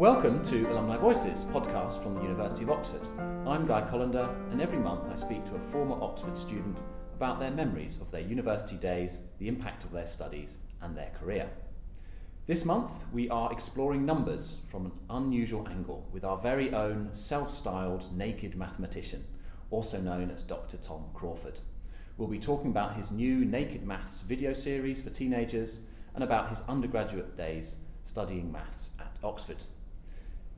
Welcome to Alumni Voices, podcast from the University of Oxford. I'm Guy Collender, and every month I speak to a former Oxford student about their memories of their university days, the impact of their studies, and their career. This month we are exploring numbers from an unusual angle with our very own self styled naked mathematician, also known as Dr. Tom Crawford. We'll be talking about his new Naked Maths video series for teenagers and about his undergraduate days studying maths at Oxford.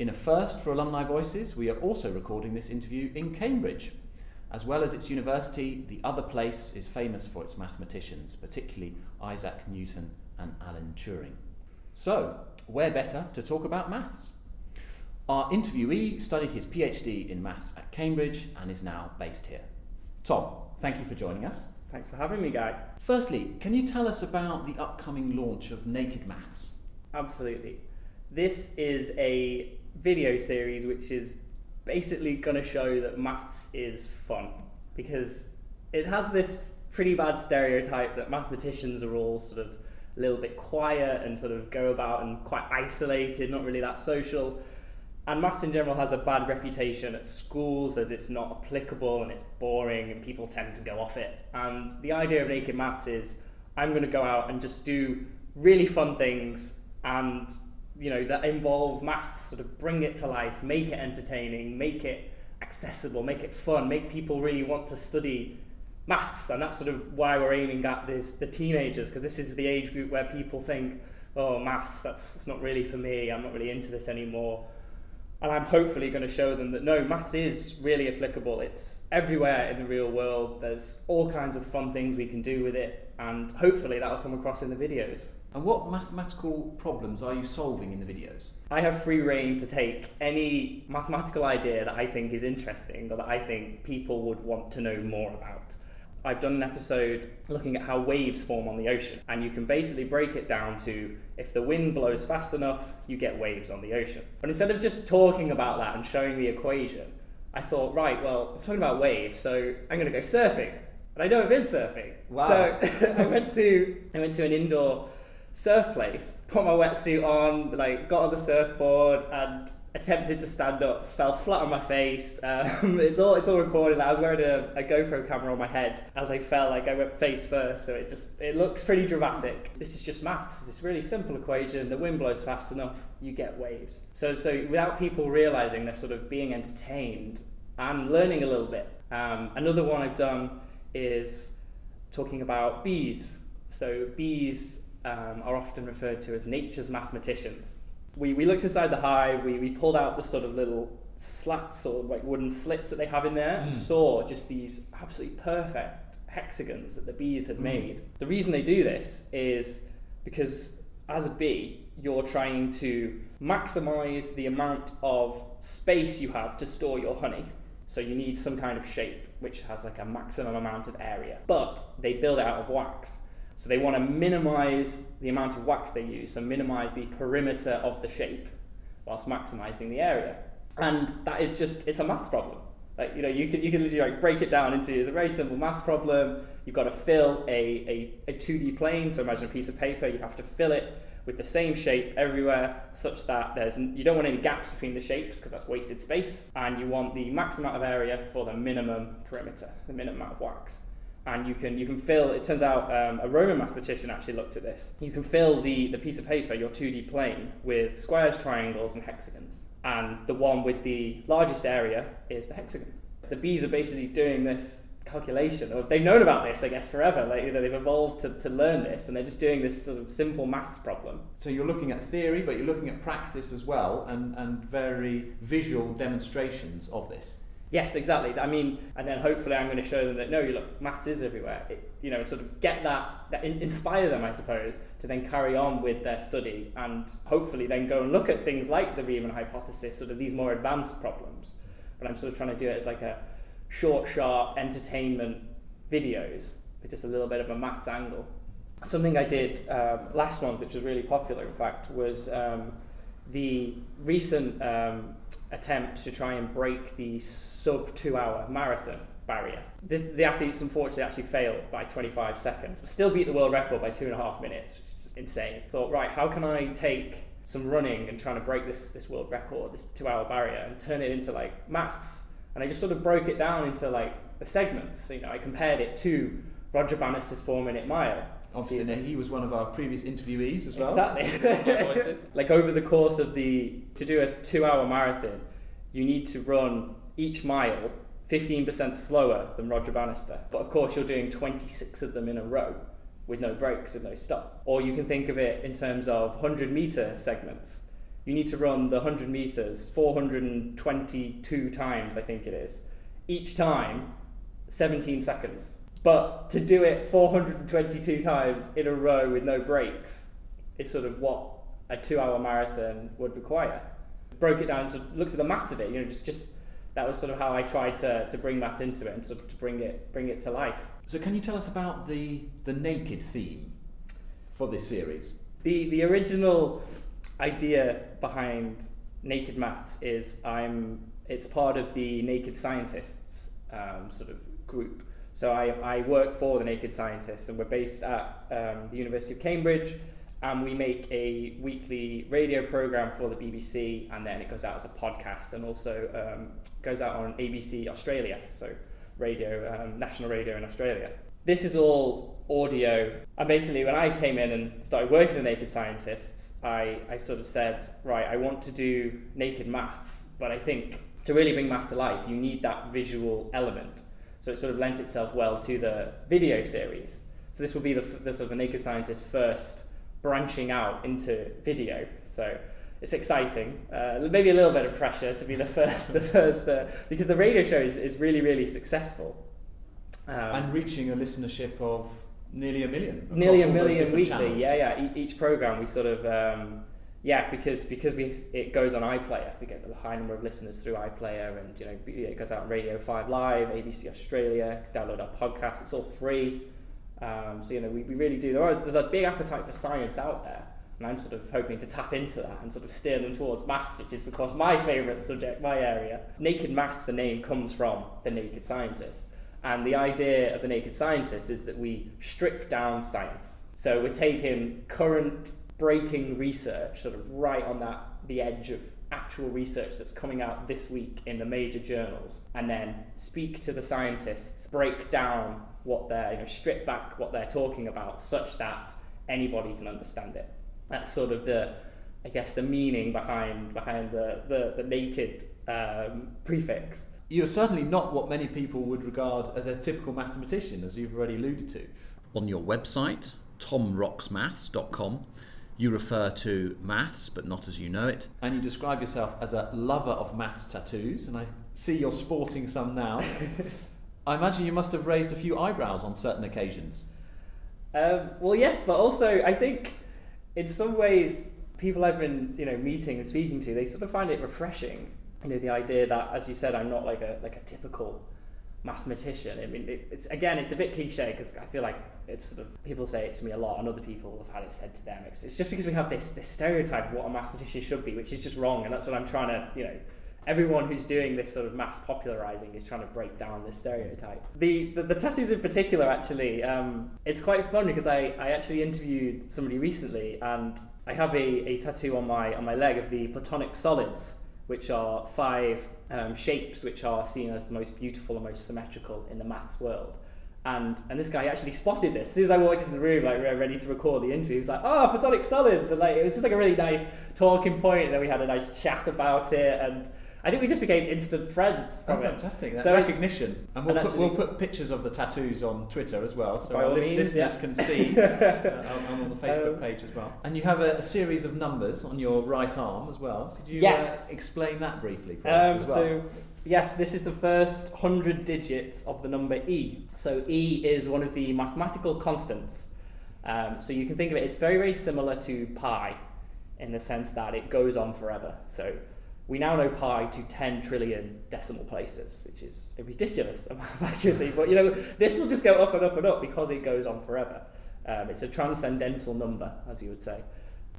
In a first for Alumni Voices, we are also recording this interview in Cambridge. As well as its university, the other place is famous for its mathematicians, particularly Isaac Newton and Alan Turing. So, where better to talk about maths? Our interviewee studied his PhD in maths at Cambridge and is now based here. Tom, thank you for joining us. Thanks for having me, Guy. Firstly, can you tell us about the upcoming launch of Naked Maths? Absolutely. This is a video series which is basically going to show that maths is fun because it has this pretty bad stereotype that mathematicians are all sort of a little bit quiet and sort of go about and quite isolated, not really that social. And maths in general has a bad reputation at schools as it's not applicable and it's boring and people tend to go off it. And the idea of Naked Maths is I'm going to go out and just do really fun things and you know that involve maths sort of bring it to life make it entertaining make it accessible make it fun make people really want to study maths. And that's sort of why we're aiming at this the teenagers because this is the age group where people think oh maths that's, that's not really for me i'm not really into this anymore. And i'm hopefully going to show them that no maths is really applicable. It's everywhere in the real world. There's all kinds of fun things we can do with it. And hopefully that'll come across in the videos and what mathematical problems are you solving in the videos? I have free rein to take any mathematical idea that I think is interesting or that I think people would want to know more about. I've done an episode looking at how waves form on the ocean, and you can basically break it down to if the wind blows fast enough, you get waves on the ocean. But instead of just talking about that and showing the equation, I thought, right, well, I'm talking about waves, so I'm going to go surfing. And I know I've been surfing. Wow. So I went to I went to an indoor surf place, put my wetsuit on, like got on the surfboard and attempted to stand up, fell flat on my face. Um, it's all it's all recorded. I was wearing a, a, GoPro camera on my head as I fell. Like I went face first, so it just it looks pretty dramatic. This is just maths. It's a really simple equation. The wind blows fast enough, you get waves. So so without people realizing they're sort of being entertained and learning a little bit. Um, another one I've done is talking about bees. So bees um, are often referred to as nature's mathematicians. We, we looked inside the hive, we, we pulled out the sort of little slats or like wooden slits that they have in there mm. and saw just these absolutely perfect hexagons that the bees had mm. made. The reason they do this is because as a bee, you're trying to maximize the amount of space you have to store your honey. So you need some kind of shape which has like a maximum amount of area. But they build it out of wax. So they want to minimize the amount of wax they use, so minimize the perimeter of the shape whilst maximizing the area. And that is just, it's a maths problem. Like, you know, you can, you can literally like break it down into, it's a very simple maths problem. You've got to fill a, a, a 2D plane, so imagine a piece of paper, you have to fill it with the same shape everywhere such that there's you don't want any gaps between the shapes because that's wasted space and you want the max amount of area for the minimum perimeter the minimum amount of wax and you can you can fill. It turns out um, a Roman mathematician actually looked at this. You can fill the the piece of paper, your two D plane, with squares, triangles, and hexagons, and the one with the largest area is the hexagon. The bees are basically doing this calculation, or they've known about this, I guess, forever. Like you know, they've evolved to, to learn this, and they're just doing this sort of simple maths problem. So you're looking at theory, but you're looking at practice as well, and and very visual demonstrations of this. Yes, exactly. I mean, and then hopefully I'm going to show them that no, you look, maths is everywhere. It, you know, sort of get that, that inspire them, I suppose, to then carry on with their study and hopefully then go and look at things like the Riemann hypothesis, sort of these more advanced problems. But I'm sort of trying to do it as like a short, sharp entertainment videos with just a little bit of a maths angle. Something I did um, last month, which was really popular, in fact, was. Um, the recent um, attempt to try and break the sub two hour marathon barrier. The, the, athletes unfortunately actually failed by 25 seconds, but still beat the world record by two and a half minutes, which is insane. Thought, right, how can I take some running and trying to break this this world record, this two hour barrier, and turn it into like maths. And I just sort of broke it down into like the segments. You know, I compared it to Roger Bannister's four minute mile. Obviously, he was one of our previous interviewees as well. Exactly. like over the course of the to do a two hour marathon, you need to run each mile 15% slower than Roger Bannister. But of course, you're doing 26 of them in a row with no breaks, with no stop. Or you can think of it in terms of 100 meter segments. You need to run the 100 meters 422 times, I think it is. Each time, 17 seconds. But to do it 422 times in a row with no breaks is sort of what a two hour marathon would require. Broke it down, so looked at the maths of it, you know, just, just that was sort of how I tried to, to bring that into it and sort of to bring it bring it to life. So can you tell us about the the naked theme for this series? The the original idea behind Naked Maths is I'm it's part of the Naked Scientists um, sort of group. So I, I work for the Naked Scientists and we're based at um, the University of Cambridge and we make a weekly radio program for the BBC, and then it goes out as a podcast, and also um, goes out on ABC Australia, so radio, um, national radio in Australia. This is all audio, and basically, when I came in and started working with the Naked Scientists, I, I sort of said, right, I want to do naked maths, but I think to really bring maths to life, you need that visual element. So it sort of lent itself well to the video series. So this will be the, the sort of the Naked Scientist first branching out into video. So it's exciting. Uh, maybe a little bit of pressure to be the first, the first, uh, because the radio show is, is really, really successful. Um, and reaching a listenership of nearly a million. Nearly a million weekly. Channels. Yeah, yeah. E- each program we sort of, um, yeah, because because we it goes on iPlayer. We get a high number of listeners through iPlayer, and you know it goes out on Radio Five Live, ABC Australia. Download our podcast. It's all free. Um, so you know, we, we really do. There is, there's a big appetite for science out there, and I'm sort of hoping to tap into that and sort of steer them towards maths, which is because my favourite subject, my area. Naked maths, the name comes from the naked scientist, and the idea of the naked scientist is that we strip down science. So we're taking current breaking research, sort of right on that the edge of actual research that's coming out this week in the major journals, and then speak to the scientists, break down what they're, you know, strip back what they're talking about such that anybody can understand it. That's sort of the, I guess, the meaning behind behind the the, the naked um, prefix. You're certainly not what many people would regard as a typical mathematician, as you've already alluded to. On your website, tomrocksmaths.com, you refer to maths, but not as you know it. And you describe yourself as a lover of maths tattoos, and I see you're sporting some now. I imagine you must have raised a few eyebrows on certain occasions. Um, well, yes, but also I think in some ways people I've been you know meeting and speaking to they sort of find it refreshing. You know, the idea that, as you said, I'm not like a like a typical mathematician. I mean, it, it's again, it's a bit cliche because I feel like it's sort of people say it to me a lot, and other people have had it said to them. It's, it's just because we have this this stereotype of what a mathematician should be, which is just wrong, and that's what I'm trying to you know everyone who's doing this sort of mass popularizing is trying to break down this stereotype. The, the, the tattoos in particular, actually, um, it's quite fun because I, I actually interviewed somebody recently and I have a, a tattoo on my, on my leg of the Platonic solids, which are five um, shapes which are seen as the most beautiful and most symmetrical in the maths world. And, and this guy actually spotted this. As soon as I walked into the room, like ready to record the interview, he was like, "Oh, platonic solids!" And like it was just like a really nice talking point. And then we had a nice chat about it, and I think we just became instant friends from oh, it. Fantastic! That so recognition, and we'll, and put, we'll put pictures of the tattoos on Twitter as well, so our listeners yeah. can see uh, on, on, the Facebook um, page as well. And you have a, a, series of numbers on your right arm as well. Could you uh, yes. Uh, explain that briefly for um, us as well? So, yes, this is the first hundred digits of the number e. So e is one of the mathematical constants. Um, so you can think of it; it's very, very similar to pi, in the sense that it goes on forever. So we now know pi to 10 trillion decimal places, which is a ridiculous amount of accuracy. But you know, this will just go up and up and up because it goes on forever. Um, it's a transcendental number, as we would say.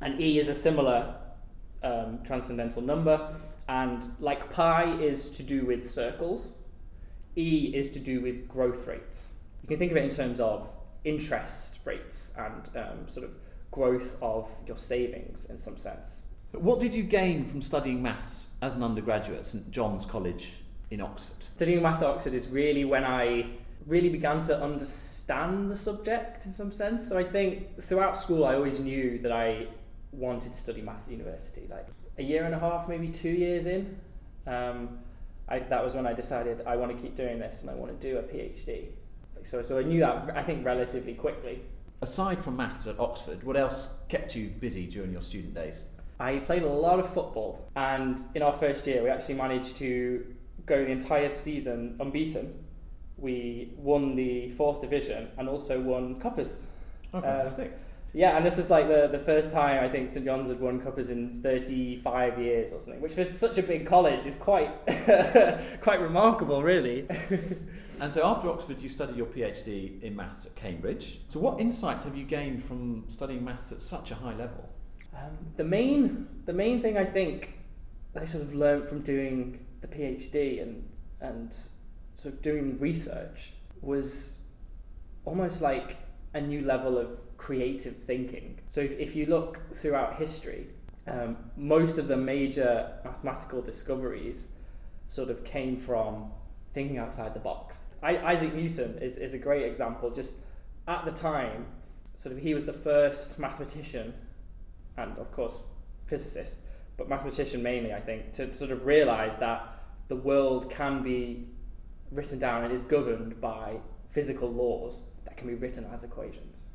And e is a similar um, transcendental number. And like pi is to do with circles, e is to do with growth rates. You can think of it in terms of interest rates and um, sort of growth of your savings in some sense. What did you gain from studying maths as an undergraduate at St John's College in Oxford? Studying maths at Oxford is really when I really began to understand the subject in some sense. So I think throughout school I always knew that I wanted to study maths at university. Like a year and a half, maybe two years in, um, I, that was when I decided I want to keep doing this and I want to do a PhD. So, so I knew that I think relatively quickly. Aside from maths at Oxford, what else kept you busy during your student days? I played a lot of football, and in our first year, we actually managed to go the entire season unbeaten. We won the fourth division and also won cuppers. Oh, fantastic. Uh, yeah, and this was like the, the first time I think St John's had won cuppers in 35 years or something, which for such a big college is quite quite remarkable, really. and so after Oxford, you studied your PhD in maths at Cambridge. So what insights have you gained from studying maths at such a high level? Um, the main the main thing I think I sort of learned from doing the PhD and and sort of doing research was almost like a new level of creative thinking. So if, if you look throughout history, um, most of the major mathematical discoveries sort of came from thinking outside the box. I, Isaac Newton is, is a great example. Just at the time, sort of he was the first mathematician and of course physicist, but mathematician mainly, I think, to sort of realize that the world can be written down and is governed by physical laws that can be written as equations.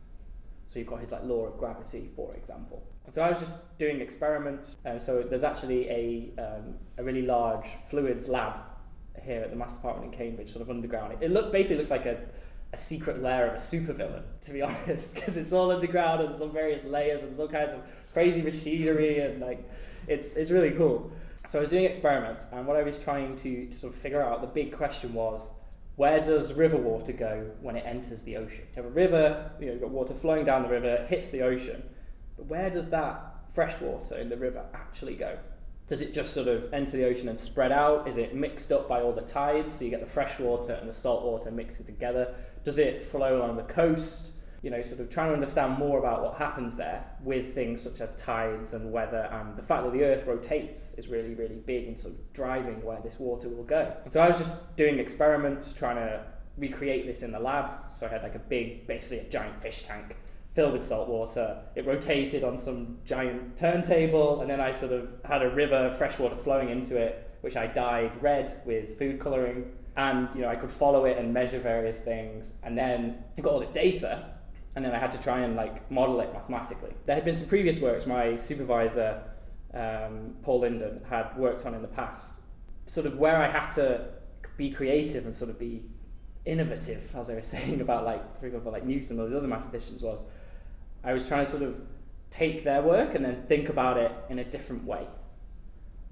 So you've got his like law of gravity, for example. So I was just doing experiments. Uh, so there's actually a, um, a really large fluids lab here at the Maths Department in Cambridge, sort of underground. It, it look, basically looks like a, a secret lair of a supervillain, to be honest, because it's all underground and all various layers and all kinds of crazy machinery and like it's, it's really cool. So I was doing experiments and what I was trying to, to sort of figure out, the big question was where does river water go when it enters the ocean? You have a river, you know, you've got water flowing down the river, it hits the ocean, but where does that fresh water in the river actually go? Does it just sort of enter the ocean and spread out? Is it mixed up by all the tides, so you get the fresh water and the salt water mixing together? Does it flow along the coast? you know, sort of trying to understand more about what happens there with things such as tides and weather and the fact that the earth rotates is really, really big in sort of driving where this water will go. So I was just doing experiments trying to recreate this in the lab. So I had like a big, basically a giant fish tank filled with salt water. It rotated on some giant turntable, and then I sort of had a river, fresh water flowing into it, which I dyed red with food colouring. And you know, I could follow it and measure various things, and then I got all this data, and then I had to try and like model it mathematically. There had been some previous works my supervisor um, Paul Linden had worked on in the past, sort of where I had to be creative and sort of be innovative, as I was saying about like, for example, like Newton or those other mathematicians was, I was trying to sort of take their work and then think about it in a different way.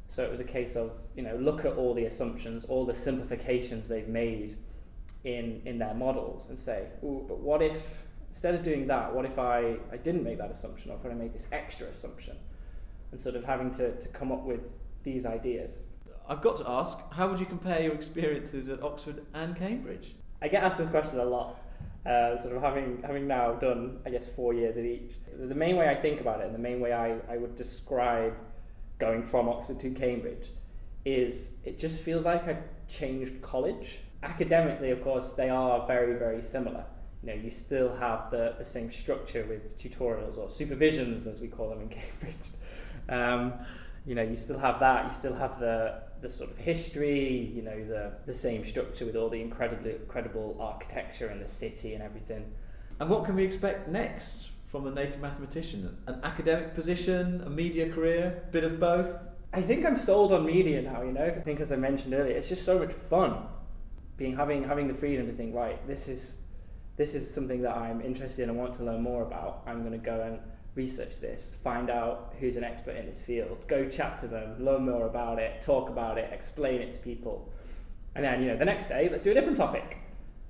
So it was a case of, you know, look at all the assumptions, all the simplifications they've made in, in their models and say, oh, but what if instead of doing that, what if I, I didn't make that assumption, or if I made this extra assumption? And sort of having to, to come up with these ideas. I've got to ask, how would you compare your experiences at Oxford and Cambridge? I get asked this question a lot. Uh, sort of having having now done, I guess, four years at each. The main way I think about it, and the main way I, I would describe going from Oxford to Cambridge, is it just feels like I've changed college. Academically, of course, they are very, very similar you know, you still have the, the same structure with tutorials or supervisions, as we call them in Cambridge. Um, you know, you still have that. You still have the the sort of history. You know, the the same structure with all the incredibly incredible architecture and the city and everything. And what can we expect next from the naked mathematician? An academic position, a media career, bit of both. I think I'm sold on media now. You know, I think as I mentioned earlier, it's just so much fun being having having the freedom to think right. This is this is something that I'm interested in and want to learn more about, I'm going to go and research this, find out who's an expert in this field, go chat to them, learn more about it, talk about it, explain it to people. And then, you know, the next day, let's do a different topic.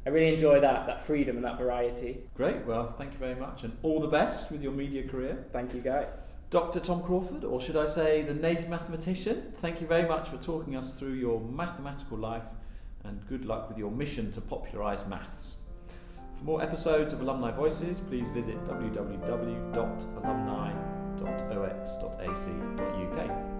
I really enjoy that, that freedom and that variety. Great, well, thank you very much, and all the best with your media career. Thank you, Guy. Dr. Tom Crawford, or should I say the naked mathematician, thank you very much for talking us through your mathematical life, and good luck with your mission to popularise maths. For more episodes of Alumni Voices, please visit www.alumni.org. www.ox.ac.uk.